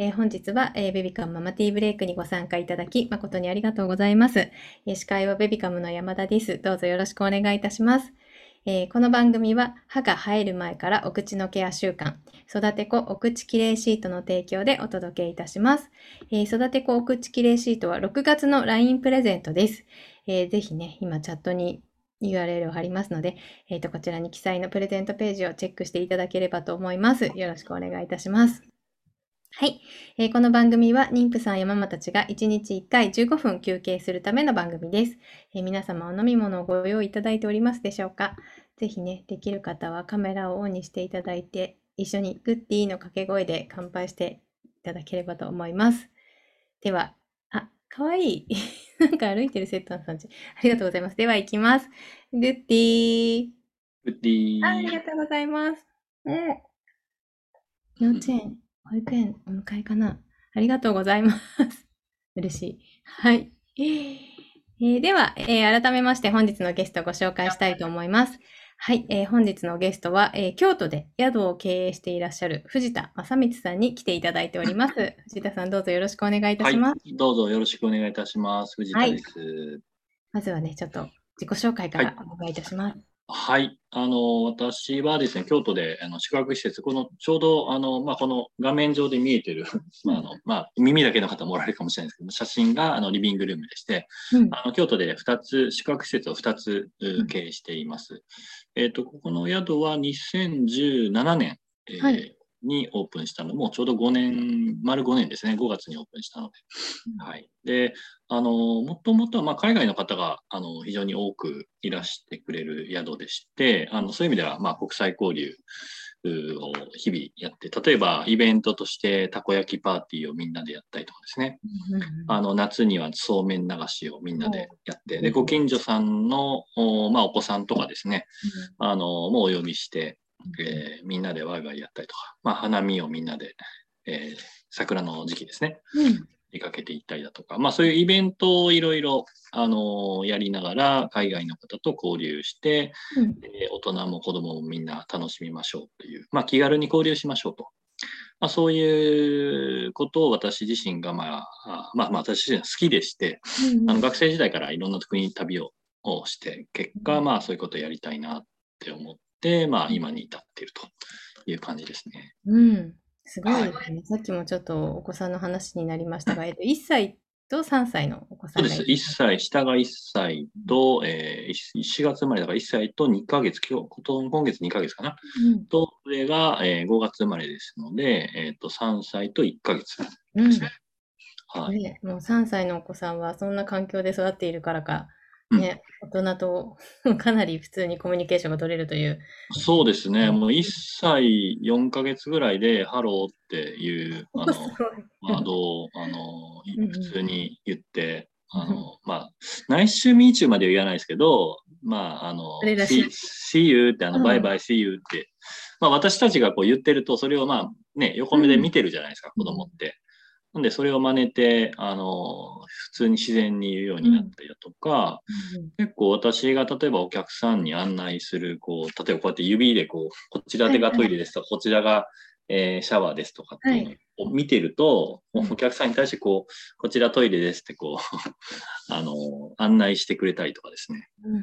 えー本日は、えーベビカムママティーブレイクにご参加いただき、誠にありがとうございます。え司会はベビカムの山田です。どうぞよろしくお願いいたします。えこの番組は歯が生える前からお口のケア習慣、育て子お口きれいシートの提供でお届けいたします。え育て子お口きれいシートは6月の LINE プレゼントです。えーぜひね、今チャットに URL を貼りますので、えーと、こちらに記載のプレゼントページをチェックしていただければと思います。よろしくお願いいたします。はい、えーこの番組は妊婦さんやママたちが1日1回15分休憩するための番組です。えー皆様お飲み物をご用意いただいておりますでしょうか？ぜひね、できる方はカメラをオンにしていただいて、一緒にグッディーの掛け声で乾杯していただければと思います。では、あ、かわいい。なんか歩いてるセットンさんち。ありがとうございます。では、行きます。グッディー。グッディあありがー。とうございます。うん。幼稚園、保育園お迎えかな。ありがとうございます。嬉しい。はい。えーでは、えー改めまして本日のゲストをご紹介したいと思います。はい、えー本日のゲストは、えー京都で宿を経営していらっしゃる藤田正光さんに来ていただいております。藤田さんどうぞよろしくお願いいたはいします。、どうぞよろしくお願いいたします。藤田です。まずはね、ちょっと自己紹介からお願いいたします。はい、あの、私はですね、京都であの宿泊施設、このちょうど、あの、まあ、この画面上で見えてる、まあ、あの、まあ、耳だけの方もおられるかもしれないですけど、写真があのリビングルームでして、うん。あの京都で2つ、宿泊施設を2つううん経営しています。えっ、と、ここの宿は2017年、えーはいにオープンしたのも、ちょうど5年、丸5年ですね、5月にオープンしたので。うんはい。で、あの、もともとは、まあ、海外の方が、あの、非常に多くいらしてくれる宿でして、あの、そういう意味では、まあ、国際交流うを日々やって、例えば、イベントとして、たこ焼きパーティーをみんなでやったりとかですね。うんうんあの、夏にはそうめん流しをみんなでやって、で、うんご近所さんの、おまあ、お子さんとかですね、あの、もうお呼びして、えーみんなでワイワイやったりとか、まあ、花見をみんなで、えー桜の時期ですね、うん。出かけていったりだとか、まあ、そういうイベントをいろいろ、あのやりながら、海外の方と交流して、うん。えー大人も子供もみんな楽しみましょうという、まあ、気軽に交流しましょうと。まあ、そういうことを私自身が、まあ、あまあ、まあ、私自身は好きでして、うんあの学生時代からいろんな国に旅ををして、結果、まあそういうことをやりたいなって思って、まあ今に至っているという感じですね。うん、すごいですね。さっきもちょっとお子さんの話になりましたが、えっと、1歳と3歳のお子さそうんです。がいる。1歳、下が1歳と、えー、4月生まれだから1歳と2ヶ月、今日、今今月2ヶ月かな。と、上が、えー5月生まれですので、えっ、と、3歳と1ヶ月うん、うんですね。はい。ね、もう3歳のお子さんはそんな環境で育っているからか、うんね、大人とかなり普通にコミュニケーションが取れるという。そうですね。うんもう1歳4ヶ月ぐらいで、ハローっていう、あの。ワードを、あの、普通に言って、あうんの、まあ、 nice meet you までは言わないですけど、まあ、あの、それらしい see, see you って、あの、うんバイバイ see you って、まあ、私たちがこう言ってると、それをまあ、ね、横目で見てるじゃないですか、うん子供って。なんで、それを真似て、あの、普通に自然に言うようになったりだとか、結構私が例えばお客さんに案内する、こう、例えばこうやって指でこう、こちら手がトイレですとか、こちらが、えーシャワーですとかっていうのを見てると、うん。お客さんに対してこう、こちらトイレですってこう、あの、案内してくれたりとかですね。うんうん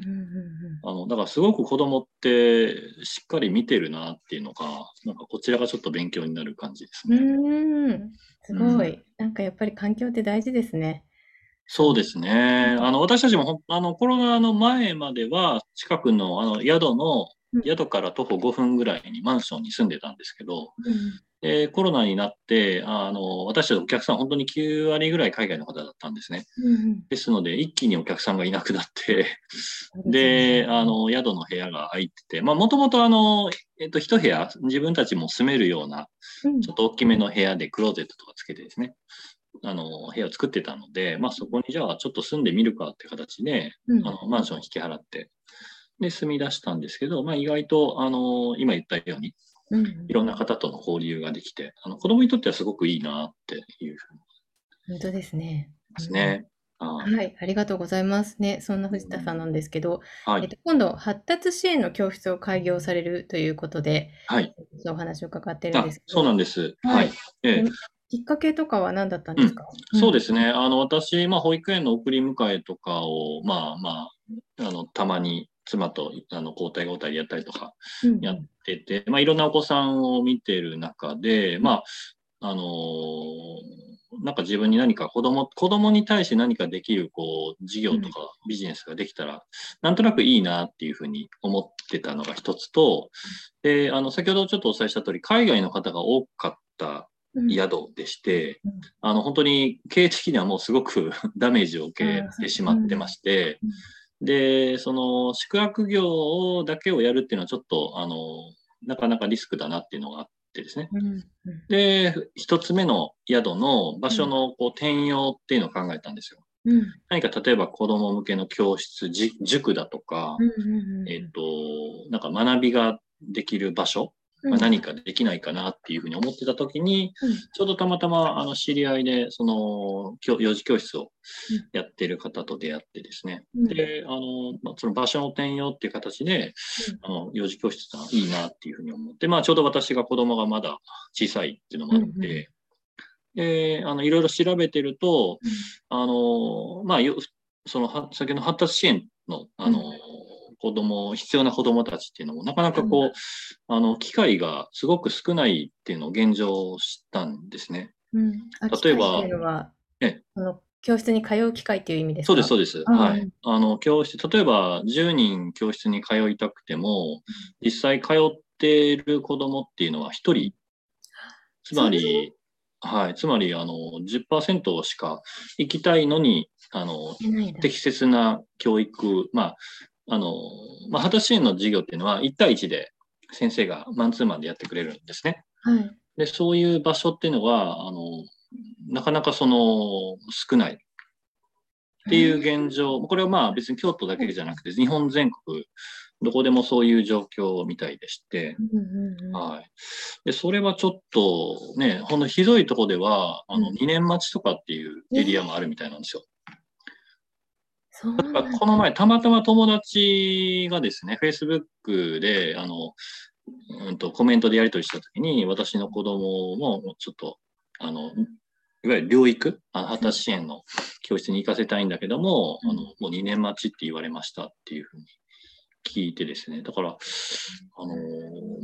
うんあの、だからすごく子供ってしっかり見てるなっていうのが、なんかこちらがちょっと勉強になる感じですね。うんうんうんすごい。なんかやっぱり環境って大事ですね。そうですね。あの、私たちもほん、あの、コロナの前までは、近くの、あの、宿のうん、宿から徒歩5分ぐらいにマンションに住んでたんですけど、うん。でコロナになって、あの、私たちのお客さん、本当に9割ぐらい海外の方だったんですね。うんうん。ですので、一気にお客さんがいなくなって、で、あの、宿の部屋が空いてて、まあ、もともとあの、えっと、一部屋、自分たちも住めるような、うん。ちょっと大きめの部屋でクローゼットとかつけてですね、あの、部屋を作ってたので、まあ、そこにじゃあちょっと住んでみるかって形で、うん。あの、マンション引き払って、で、住み出したんですけど、まあ、意外と、あの、今言ったように、うんいろんな方との交流ができて、あの、子供にとってはすごくいいなっていうふうに本当ですね。思いますね。あはい、ありがとうございます。ね、そんな藤田さんなんですけど、はい。えっと、今度、発達支援の教室を開業されるということで、はい。お話を伺ってるんあですそうなんです。ははいい。ええうんきっかけとかは何だったんですか、うん、そうですね。あの、私、まあ、保育園の送り迎えとかを、まあまあ、あの、たまに妻とあの交代交代でやったりとかやってて、うん、まあ、いろんなお子さんを見てる中で、まあ、あのー、なんか自分に何か子供、子供に対して何かできる、こう、事業とかビジネスができたら、なんとなくいいなっていうふうに思ってたのが一つと、で、あの、先ほどちょっとお伝えした通り、海外の方が多かった宿でして、うん、あの、本当に経営的にはもうすごく ダメージを受けてしまってまして、で、その宿泊業だけをやるっていうのはちょっと、あの、なかなかリスクだなっていうのがあってですね。うんで、一つ目の宿の場所のこう転用っていうのを考えたんですよ。うん、何か例えば子供向けの教室、塾だとか、えっ、と、なんか学びができる場所まあ、何かできないかなっていうふうに思ってた時に、うん、ちょうどたまたまあの知り合いで、その、幼児教室をやってる方と出会ってですね。うん、で、あの、まあ、その場所の転用っていう形で、あの、幼児教室がいいなっていうふうに思って、まあ、ちょうど私が子供がまだ小さいっていうのもあって、で、あの、いろいろ調べてると、あの、まあ、その、先の発達支援の、あの、子供、必要な子供たちっていうのも、なかなかこう、うん、あの、機会がすごく少ないっていうのを現状知ったんですね。うん、例えば、え教室に通う機会っていう意味ですか？そうです、そうです。はい。あの、教室、例えば10人教室に通いたくても、実際通っている子供っていうのは1人。つまり、はい。つまり、あの、10%しか行きたいのに、あの、適切な教育、まあ、あの、まあ、発達支援の授業っていうのは1対1で先生がマンツーマンでやってくれるんですね。はい。で、そういう場所っていうのは、あの、なかなかその少ないっていう現状、これはまあ別に京都だけじゃなくて、日本全国、どこでもそういう状況みたいでして、はい。で、それはちょっとね、ほんのひどいとこでは、あの、2年待ちとかっていうエリアもあるみたいなんですよ。この前、たまたま友達がですね、Facebook で、あの、うんと、コメントでやり取りしたときに、私の子供もちょっと、あの、いわゆる療育、あの発達支援の教室に行かせたいんだけども、うん、あのもう2年待ちって言われましたっていうふうに聞いてですね、だから、あの、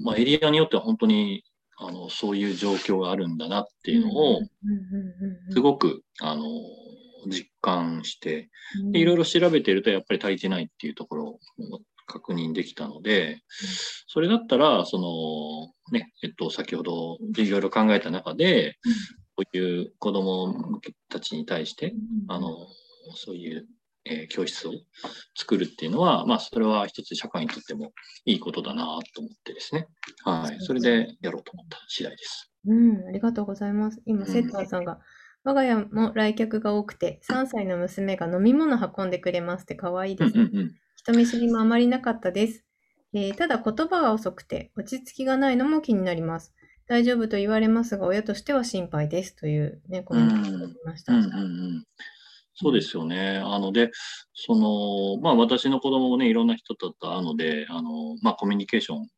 まあ、エリアによっては本当に、あの、そういう状況があるんだなっていうのを、すごく、あの、実感して、でいろいろ調べてるとやっぱり足りてないっていうところを確認できたので、それだったら、その、ね、えっと、先ほどいろいろ考えた中で、こういう子供たちに対して、あの、そういう、えー、教室を作るっていうのは、まあ、それは一つ社会にとってもいいことだなと思ってですね。はい。それでやろうと思った次第です。うん、ありがとうございます。今、セッターさんが、我が家も来客が多くて、3歳の娘が飲み物運んでくれますって可愛いです。人見知りもあまりなかったです。えー、ただ言葉が遅くて落ち着きがないのも気になります。大丈夫と言われますが、親としては心配ですというね、コメントをいただきました。そうですよね。あので、その、まあ私の子供もね、いろんな人と会うので、あの、まあコミュニケーション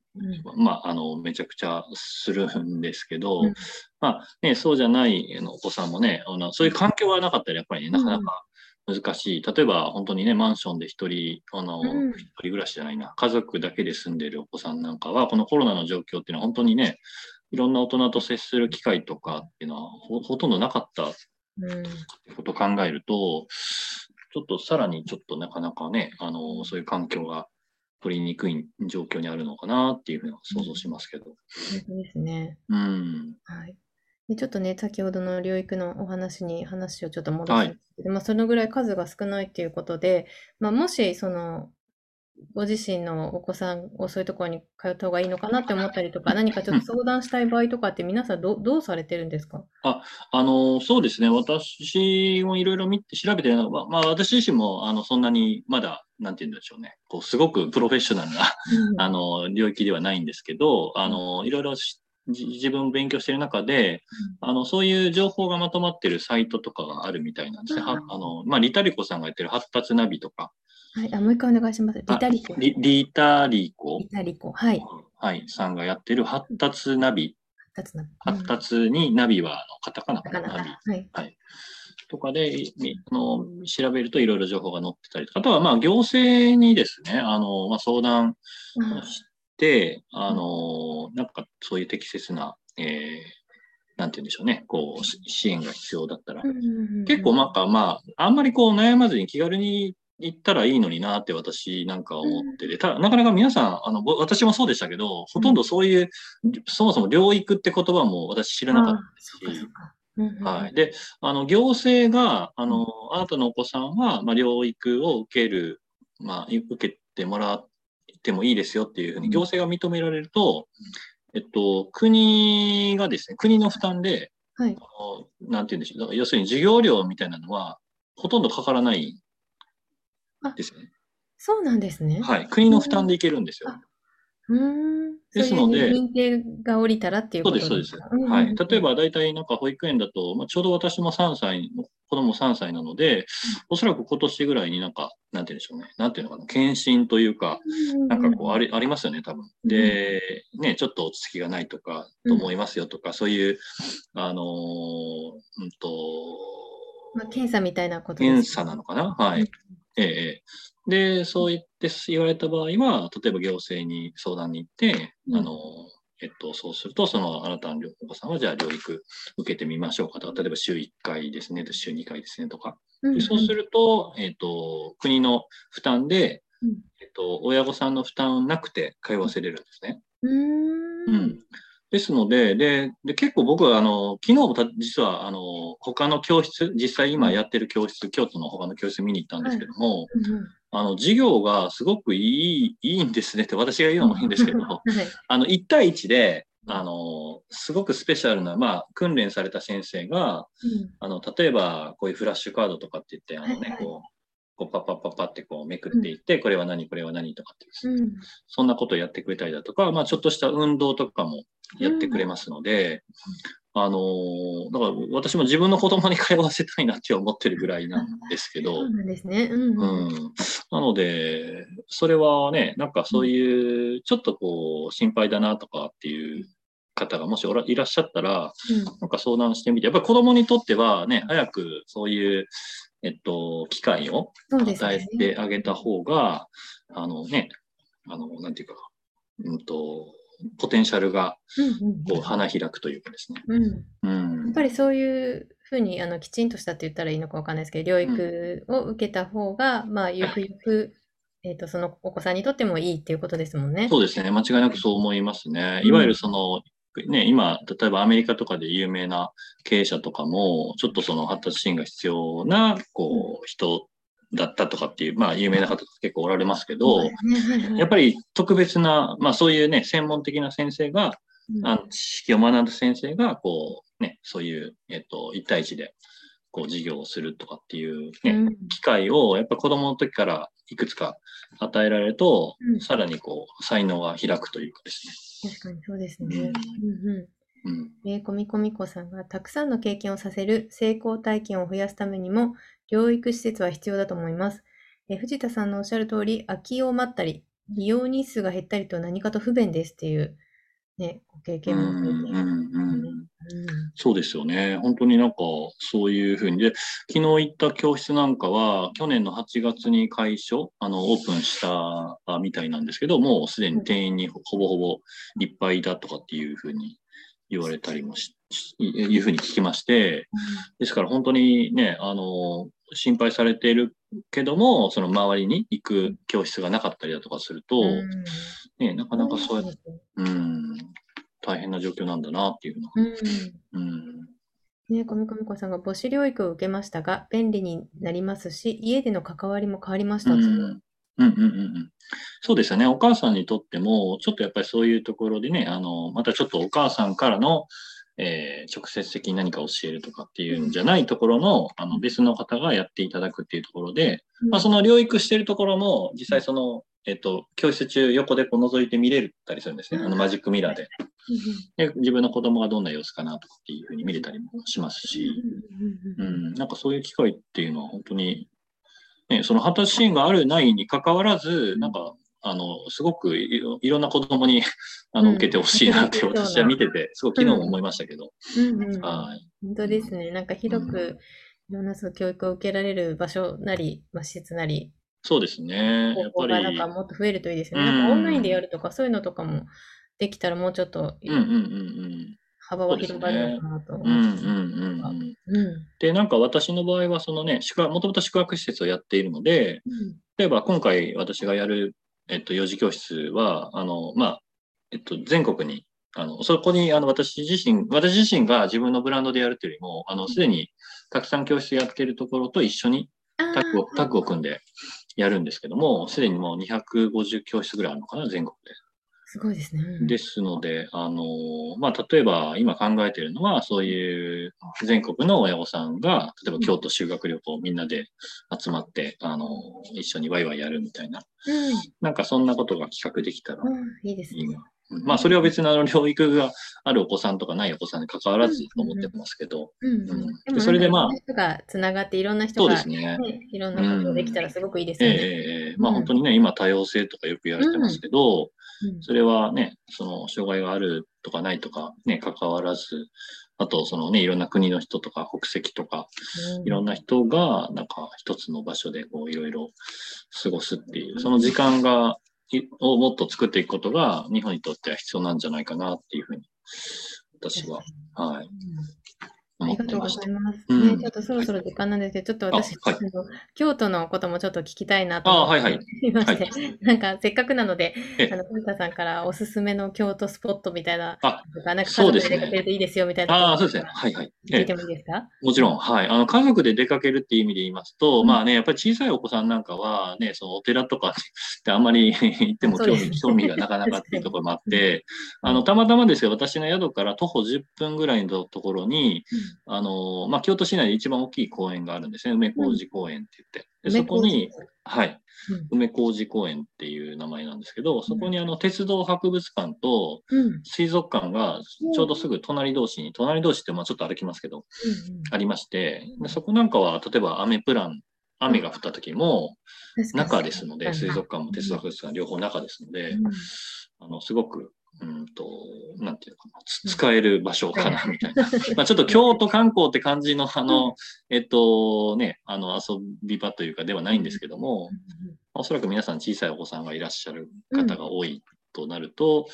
まあ、あの、めちゃくちゃするんですけど、うん、まあ、ね、そうじゃないお子さんもね、あのそういう環境がなかったら、やっぱり、ね、なかなか難しい。例えば、本当にね、マンションで一人、あの、一、人暮らしじゃないな、家族だけで住んでるお子さんなんかは、このコロナの状況っていうのは本当にね、いろんな大人と接する機会とかっていうのはほほとんどなかったってことを考えると、ちょっとさらにちょっとなかなかね、あの、そういう環境が取りにくい状況にあるのかなっていうふうに想像しますけど。本当ですね。うん。はい。でちょっとね、先ほどの療育のお話に話をちょっと戻して、はい、まあ、そのぐらい数が少ないっていうことで、まあ、もし、その、ご自身のお子さんをそういうところに通った方がいいのかなって思ったりとか、何かちょっと相談したい場合とかって皆さんどどうされてるんですか？あ、あの、そうですね。私もいろいろ見て調べてるのは、まあ私自身もあのそんなにまだ、なんて言うんでしょうね。こう、すごくプロフェッショナルな、うん、あの、領域ではないんですけど、あの、いろいろ自分勉強してる中で、うん、あの、そういう情報がまとまってるサイトとかがあるみたいなんですね。あの、まあ、リタリコさんがやってる発達ナビとか、はい、あもう一回お願いします。リタリコ。リリタリコ？リタリコ。はい。はい、さんがやってる発達ナビ発達ナビ。発達にナビはあのカタカナかな？ナビ。はい。はい。とかで、みあの調べるといろいろ情報が載ってたりとか、あとはまあ行政にですね、あの、まあ、相談あして、あの、なんかそういう適切な、えーなんて言うんでしょうね、こう、し支援が必要だったらうん、うんうんうん結構なんかまあ、あんまりこう悩まずに気軽に行ったらいいのになって私なんか思ってて、ただなかなか皆さん、あの、ぼ私もそうでしたけど、ほとんどそういう、そもそも療育って言葉も私知らなかったあそうかそうか。うんうんうんはい。で、あの、行政が、あの、あなたのお子さんは、まあ、療育を受ける、まあ、い受けてもらってもいいですよっていうふうに、うん行政が認められると、えっと、国がですね、国の負担で、はい。あのなんて言うんでしょう。だから要するに授業料みたいなのは、ほとんどかからないんですよね。そうなんですね。はい。国の負担でいけるんですよ。あうーん。ですので認定が降りたらっていうそうです、ことそうです。かうんうんうんはい。例えば、大体なんか保育園だと、まあ、ちょうど私も3歳の、子供3歳なので、おそらく今年ぐらいになんか、なんて言うんでしょうね。なんていうのかな。検診というか、なんかこうあり、ありますよね、多分。で、ね、ちょっと落ち着きがないとか、と思いますよとか、そういう、あのーうんと、まあ、検査みたいなことですね検査なのかな？はい。ええええ。で、そう言って言われた場合は、例えば行政に相談に行って、うんあの、えっと、そうすると、その、あなたのお子さんは、じゃあ、療育受けてみましょうかとか、例えば週1回ですね、週2回ですねとか。うんでそうすると、えっと、国の負担でうん、えっと、親御さんの負担なくて通わせれるんですね。うーん。うんですので、で、で結構僕は、あの、昨日もた実は、あの、他の教室、実際今やってる教室、京都の他の教室見に行ったんですけども、うんうん。あの、授業がすごくいい、いいんですねって私が言うのも変ですけど、はい。あの、1対1で、あの、すごくスペシャルな、まあ、訓練された先生が、うん。あの、例えば、こういうフラッシュカードとかって言って、あのね、はいはい。こう、こうパッパッパッパってこうめくっていって、これは何、これは何とかってですねうん。そんなことをやってくれたりだとか、まあ、ちょっとした運動とかもやってくれますので、あのーだから私も自分の子供に通わせたいなって思ってるぐらいなんですけど。そう、なんですね。うん。ううん。ん。なので、それはね、なんかそういう、ちょっとこう、心配だなとかっていう方がもしおらいらっしゃったら、なんか相談してみて、やっぱり子供にとってはね、早くそういう、えっと、機会を与ねえてあげた方が、あのね、あの、なんていうか、うんと、ポテンシャルがうんうんこう花開くというかですね。うんうんやっ。ぱりそういうふうにあのきちんとしたって言ったらいいのかわかんないですけど、療育を受けた方が、まあ、ゆくゆく、えっと、そのお子さんにとってもいいっていうことですもんね。そうですね。間違いなくそう思いますね。うんいわゆるその、ね、今、例えばアメリカとかで有名な経営者とかも、ちょっとその発達支援が必要な、こう、人だったとかっていう、まあ、有名な方結構おられますけど、やっぱり特別な、まあ、そういうね、専門的な先生が、あの知識を学んだ先生が、こう、ね、そういう、えっと、一対一で、こう、授業をするとかっていうね、うん機会を、やっぱ子供の時からいくつか与えられると、うんさらにこう、才能が開くというかです確かにそうですね。うんうん。えー、コミコミコさんがたくさんの経験をさせる成功体験を増やすためにも療育施設は必要だと思います。えー藤田さんのおっしゃる通り、空きを待ったり、利用日数が減ったりと何かと不便ですっていう、ね、ご経う験もん、うん、うん。うん。そうですよね。本当になんか、そういうふうに。で、昨日行った教室なんかは、去年の8月に開所、あの、オープンしたあみたいなんですけど、もうすでに定員にほぼほぼいっぱいだとかっていうふうに言われたりもし、しいうふうに聞きまして、ですから本当にね、あの、心配されているけども、その周りに行く教室がなかったりだとかすると、うん。ね、なかなかそうやって、うん、大変な状況なんだなっていうのは。うんうんね、コミコミコさんが母子療育を受けましたが、便利になりますし、家での関わりも変わりましたと。うんうんうんうんうんそうですよね。お母さんにとっても、ちょっとやっぱりそういうところでね、あの、またちょっとお母さんからの、えー直接的に何か教えるとかっていうんじゃないところの、あの、別の方がやっていただくっていうところで、まあ、その療育してるところも、実際その、えっと、教室中横でこう覗いて見れるたりするんですね。あの、マジックミラーで。で、自分の子供がどんな様子かなとかっていうふうに見れたりもしますし、うん、なんかそういう機会っていうのは本当に、ね、その発達支援があるないに関わらず、なんか、あの、すごくいろんな子供に、あの、受けてほしいなって 私は見てて、すごく昨日も思いましたけど。はい。本当ですね。なんか広く、いろんなそう教育を受けられる場所なり、まあ、施設なり、そうですね。やっぱり。なんかもっと増えるといいですよね。なんかオンラインでやるとか、そういうのとかもできたらもうちょっと、うんうんうんうん。幅は広がるのかなと。で、なんか私の場合は、そのね、もともと宿泊施設をやっているので、うん、例えば今回私がやる、えっと、幼児教室は、あの、まあ、えっと、全国に、あの、そこに、あの、私自身、私自身が自分のブランドでやるというよりも、あの、すでにたくさん教室やっているところと一緒にタッグを、タッグを組んでやるんですけども、すでにもう250教室ぐらいあるのかな、全国で。すごいですね。ですので、あの、まあ、例えば今考えているのは、そういう全国の親御さんが、例えば京都修学旅行みんなで集まって、あの、一緒にワイワイやるみたいな、うん、なんかそんなことが企画できたらいいですね。まあ、それは別にあの、療育があるお子さんとかないお子さんに関わらずと思ってますけど。うん。それでまあ。人がつながって、いろんな人が、そうですね。いろんなことができたらすごくいいですよね。ええまあ本当にね、今多様性とかよく言われてますけど、それはね、その、障害があるとかないとかね、関わらず、あと、そのね、いろんな国の人とか、国籍とか、いろんな人が、なんか、一つの場所で、こう、いろいろ過ごすっていう、その時間が、をもっと作っていくことが、日本にとっては必要なんじゃないかなっていうふうに、私は、はい、ありがとうございます。うん、ね、ちょっとそろそろ時間なんですけど、ちょっと私、はい、京都のこともちょっと聞きたいなと思っていまして、はい。はい、なんかせっかくなので、あの古田さんからおすすめの京都スポットみたいな、あなんか家族で出かけるといいですよみたいな、ね、あそうですね。はいはい。聞いてもいいですか、もちろん、はい。あの家族で出かけるっていう意味で言いますと、うん、まあね、やっぱり小さいお子さんなんかはね、そのお寺とか ってあんまり 行っても興味興味がなかなかっていうところもあって、あの、たまたまですよ、私の宿から徒歩10分ぐらいのところに、あの、まあ、京都市内で一番大きい公園があるんですね。梅小路公園って言って。でそこに、はい、梅小路公園っていう名前なんですけど、そこにあの鉄道博物館と水族館がちょうどすぐ隣同士に、隣同士ってまあちょっと歩きますけど、ありまして、でそこなんかは例えば雨プラン、雨が降った時も中ですので、水族館も鉄道博物館両方中ですので、あのすごくうんと、なんていうかな、使える場所かな、みたいな。まあちょっと京都観光って感じの、あの、えっと、ね、あの、遊び場というかではないんですけども、おそらく皆さん小さいお子さんがいらっしゃる方が多いとなると、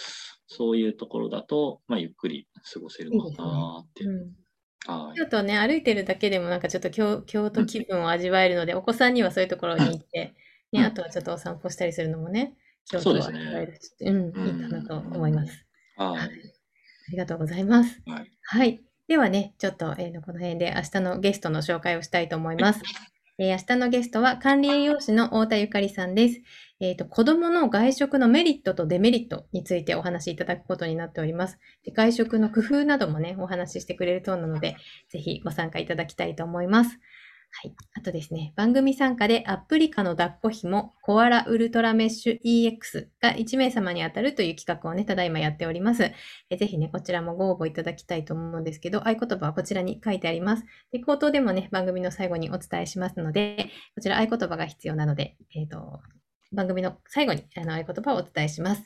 そういうところだと、まあゆっくり過ごせるのかなって。京都ね、歩いてるだけでもなんかちょっと京京都気分を味わえるので、お子さんにはそういうところに行って、ね、あとはちょっとお散歩したりするのもね、そうですね。うん、いいかなと思います。はい。ありがとうございます。はい。はい、ではね、ちょっと、えー、この辺で明日のゲストの紹介をしたいと思います。えー、明日のゲストは管理栄養士の太田ゆかりさんです。えっ、ー、と、子供の外食のメリットとデメリットについてお話しいただくことになっております。で外食の工夫などもね、お話ししてくれるそうなので、ぜひご参加いただきたいと思います。はい。あとですね、番組参加でアプリカの抱っこ紐、コアラウルトラメッシュ EX が1名様に当たるという企画をね、ただいまやっております。えぜひね、こちらもご応募いただきたいと思うんですけど、合言葉はこちらに書いてあります。で、口頭でもね、番組の最後にお伝えしますので、こちら合言葉が必要なので、えっ、ー、と、番組の最後にあの合言葉をお伝えします。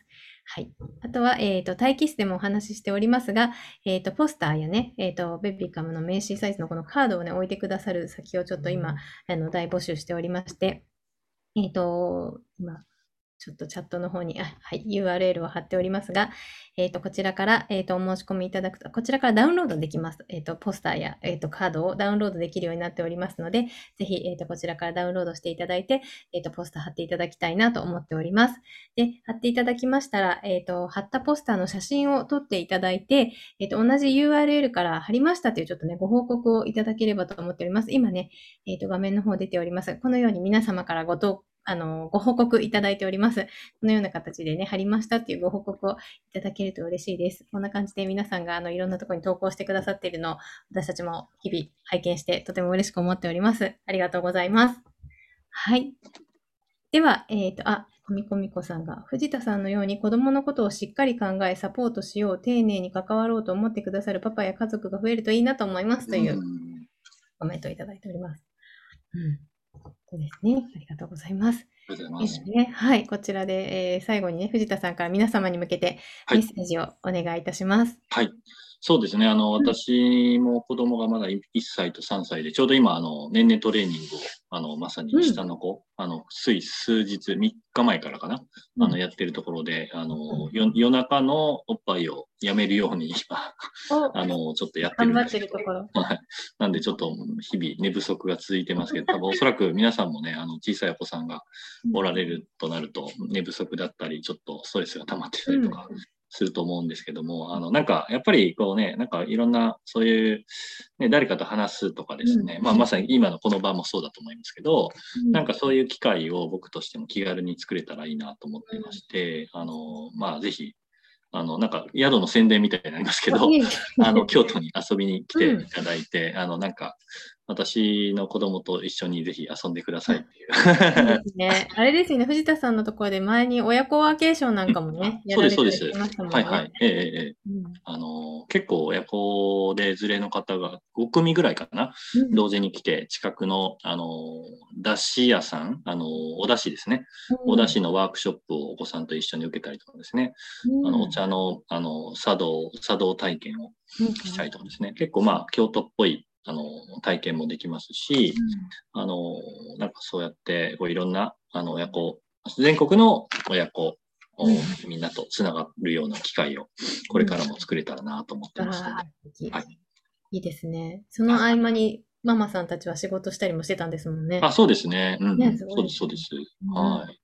はい。あとは、えっ、ー、と、待機室でもお話ししておりますが、えっ、ー、と、ポスターやね、えっ、ー、と、ベビカムの名刺サイズのこのカードをね、置いてくださる先をちょっと今、あの、大募集しておりまして、えっ、と、今、ちょっとチャットの方に、あ はい、URL を貼っておりますが、えっ、ー、と、こちらから、えっ、ー、と、お申し込みいただくと、こちらからダウンロードできます。えっ、ー、と、ポスターや、えっ、と、カードをダウンロードできるようになっておりますので、ぜひ、えっ、と、こちらからダウンロードしていただいて、えっ、と、ポスター貼っていただきたいなと思っております。で、貼っていただきましたら、えっ、と、貼ったポスターの写真を撮っていただいて、えっ、と、同じ URL から貼りましたというちょっとね、ご報告をいただければと思っております。今ね、えっ、と、画面の方出ております。このように皆様からご投あの、ご報告いただいております。このような形でね、貼りましたっていうご報告をいただけると嬉しいです。こんな感じで皆さんがあの、いろんなところに投稿してくださっているのを、私たちも日々拝見してとても嬉しく思っております。ありがとうございます。はい。では、えっ、ー、と、あ、コミコミコさんが、藤田さんのように子供のことをしっかり考え、サポートしよう、丁寧に関わろうと思ってくださるパパや家族が増えるといいなと思いますというコメントをいただいております。うん。そうですね。ありがとうございます。ありがとうございます。ね、はい、こちらで、えー、最後にね、藤田さんから皆様に向けてメッセージをお願いいたします。はい。そうですね。あの、私も子供がまだ1歳と3歳で、ちょうど今、あの、年々トレーニングを、あの、まさに下の子、うん、あの、つい数日、3日前からかな、あの、やってるところで、あの、夜中のおっぱいをやめるように今、あの、ちょっとやってるんですけど。頑張ってるところ。はい。なんで、ちょっと日々寝不足が続いてますけど、多分おそらく皆さんもね、あの、小さいお子さんがおられるとなると、寝不足だったり、ちょっとストレスが溜まってたりとか、すると思うんですけども、あの、なんか、やっぱりこうね、なんかいろんな、そういう、ね、誰かと話すとかですね、うん、まあまさに今のこの場もそうだと思いますけど、うん、なんかそういう機会を僕としても気軽に作れたらいいなと思っていまして、うん、あの、まあぜひ、あの、なんか宿の宣伝みたいになりますけど、あの、京都に遊びに来ていただいて、あの、なんか、私の子供と一緒にぜひ遊んでくださいっていう。ですね。あれですよね、藤田さんのところで前に親子ワーケーションなんかもね、やられてましたもんね。そうです、そうです。はいはい。ええええ、うん、あの、結構親子で連れの方が5組ぐらいかな、うん、同時に来て、近くの、あの、だし屋さん、あの、お出汁ですね、うん、お出汁のワークショップをお子さんと一緒に受けたりとかですね、あの、お茶の、あの、茶道、茶道体験をしたりとかですね、結構まあ、京都っぽいあの、体験もできますし、うん、あの、なんかそうやって、こういろんな、あの、親子、全国の親子をみんなとつながるような機会を、これからも作れたらなと思ってますので、はい。いいですね。その合間に、ママさんたちは仕事したりもしてたんですもんね。あ、そうですね。うん。ね、そうです、そうです。はい。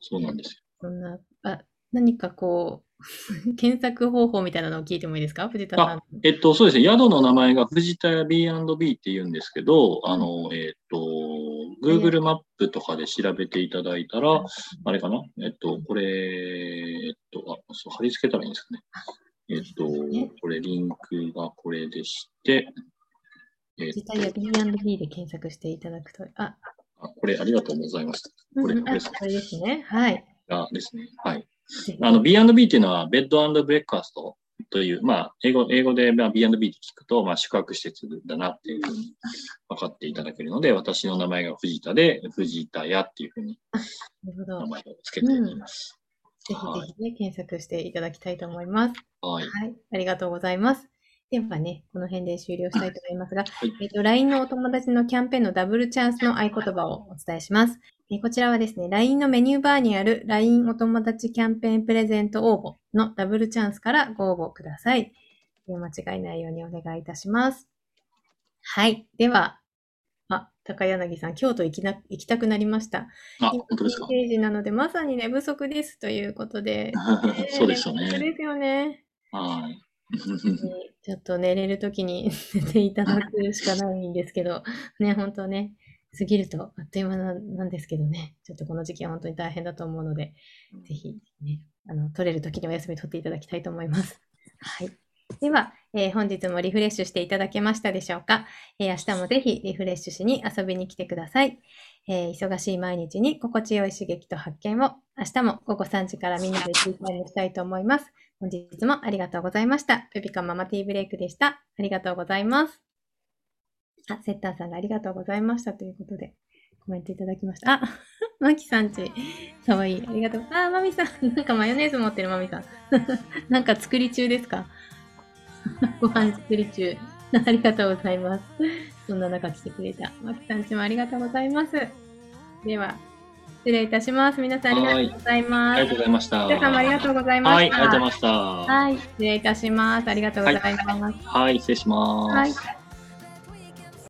そうなんですよ。そんな、あ、何かこう、検索方法みたいなのを聞いてもいいですか？藤田さん。えっと、そうですね。宿の名前が藤田屋 B&B って言うんですけど、あの、えっと、Google マップとかで調べていただいたら、あれかな？えっと、これ、えっと、あ、そう、貼り付けたらいいんですかね。えっと、これ、リンクがこれでして、えっと、藤田屋 B&B で検索していただくと、あ、あこれ、ありがとうございます。これ、これですね。はい。あですね。はい。あの、B&B っていうのは、ベッドブレックファストという、まあ、英語、英語で B&B って聞くと、まあ、宿泊施設だなっていうふうに分かっていただけるので、私の名前が藤田で、藤田屋っていうふうに、名前を付けています。ぜひぜひね、検索していただきたいと思います。はい。はい。ありがとうございます。ではね、この辺で終了したいと思いますが、はい、えっ、と、LINE のお友達のキャンペーンのダブルチャンスの合言葉をお伝えします。えこちらはですね、LINE のメニューバーにある LINE お友達キャンペーンプレゼント応募のダブルチャンスからご応募ください。間違いないようにお願いいたします。はい。では、あ、高柳さん、京都行きな行きたくなりました。あ、本当ですか？ページなので、まさに寝不足ですということで。そうですよね。そうですよね。はい。ちょっと寝れるときに 寝ていただくしかないんですけど、ね、本当ね、過ぎるとあっという間なんですけどね、ちょっとこの時期は本当に大変だと思うので、ぜひね、あの、取れる時にお休み取っていただきたいと思います。はい。では、えー、本日もリフレッシュしていただけましたでしょうか、えー、明日もぜひリフレッシュしに遊びに来てください、えー、忙しい毎日に心地よい刺激と発見を明日も午後3時からみんなでティータイムしたいと思います。本日もありがとうございました。ペピカママティーブレイクでした。ありがとうございます。あ、セッターさんがありがとうございましたということで、コメントいただきました。あ、マキさんち、かわいい。ありがとう。あ、マミさん、なんかマヨネーズ持ってるマミさん。なんか作り中ですか？ご飯作り中。ありがとうございます。そんな中来てくれた。マキさんちもありがとうございます。では、失礼いたします。皆さんありがとうございます。ありがとうございました。皆さんもありがとうございました。はい、ありがとうございました。はい、失礼いたします。ありがとうございます。はい、はい、失礼します。はい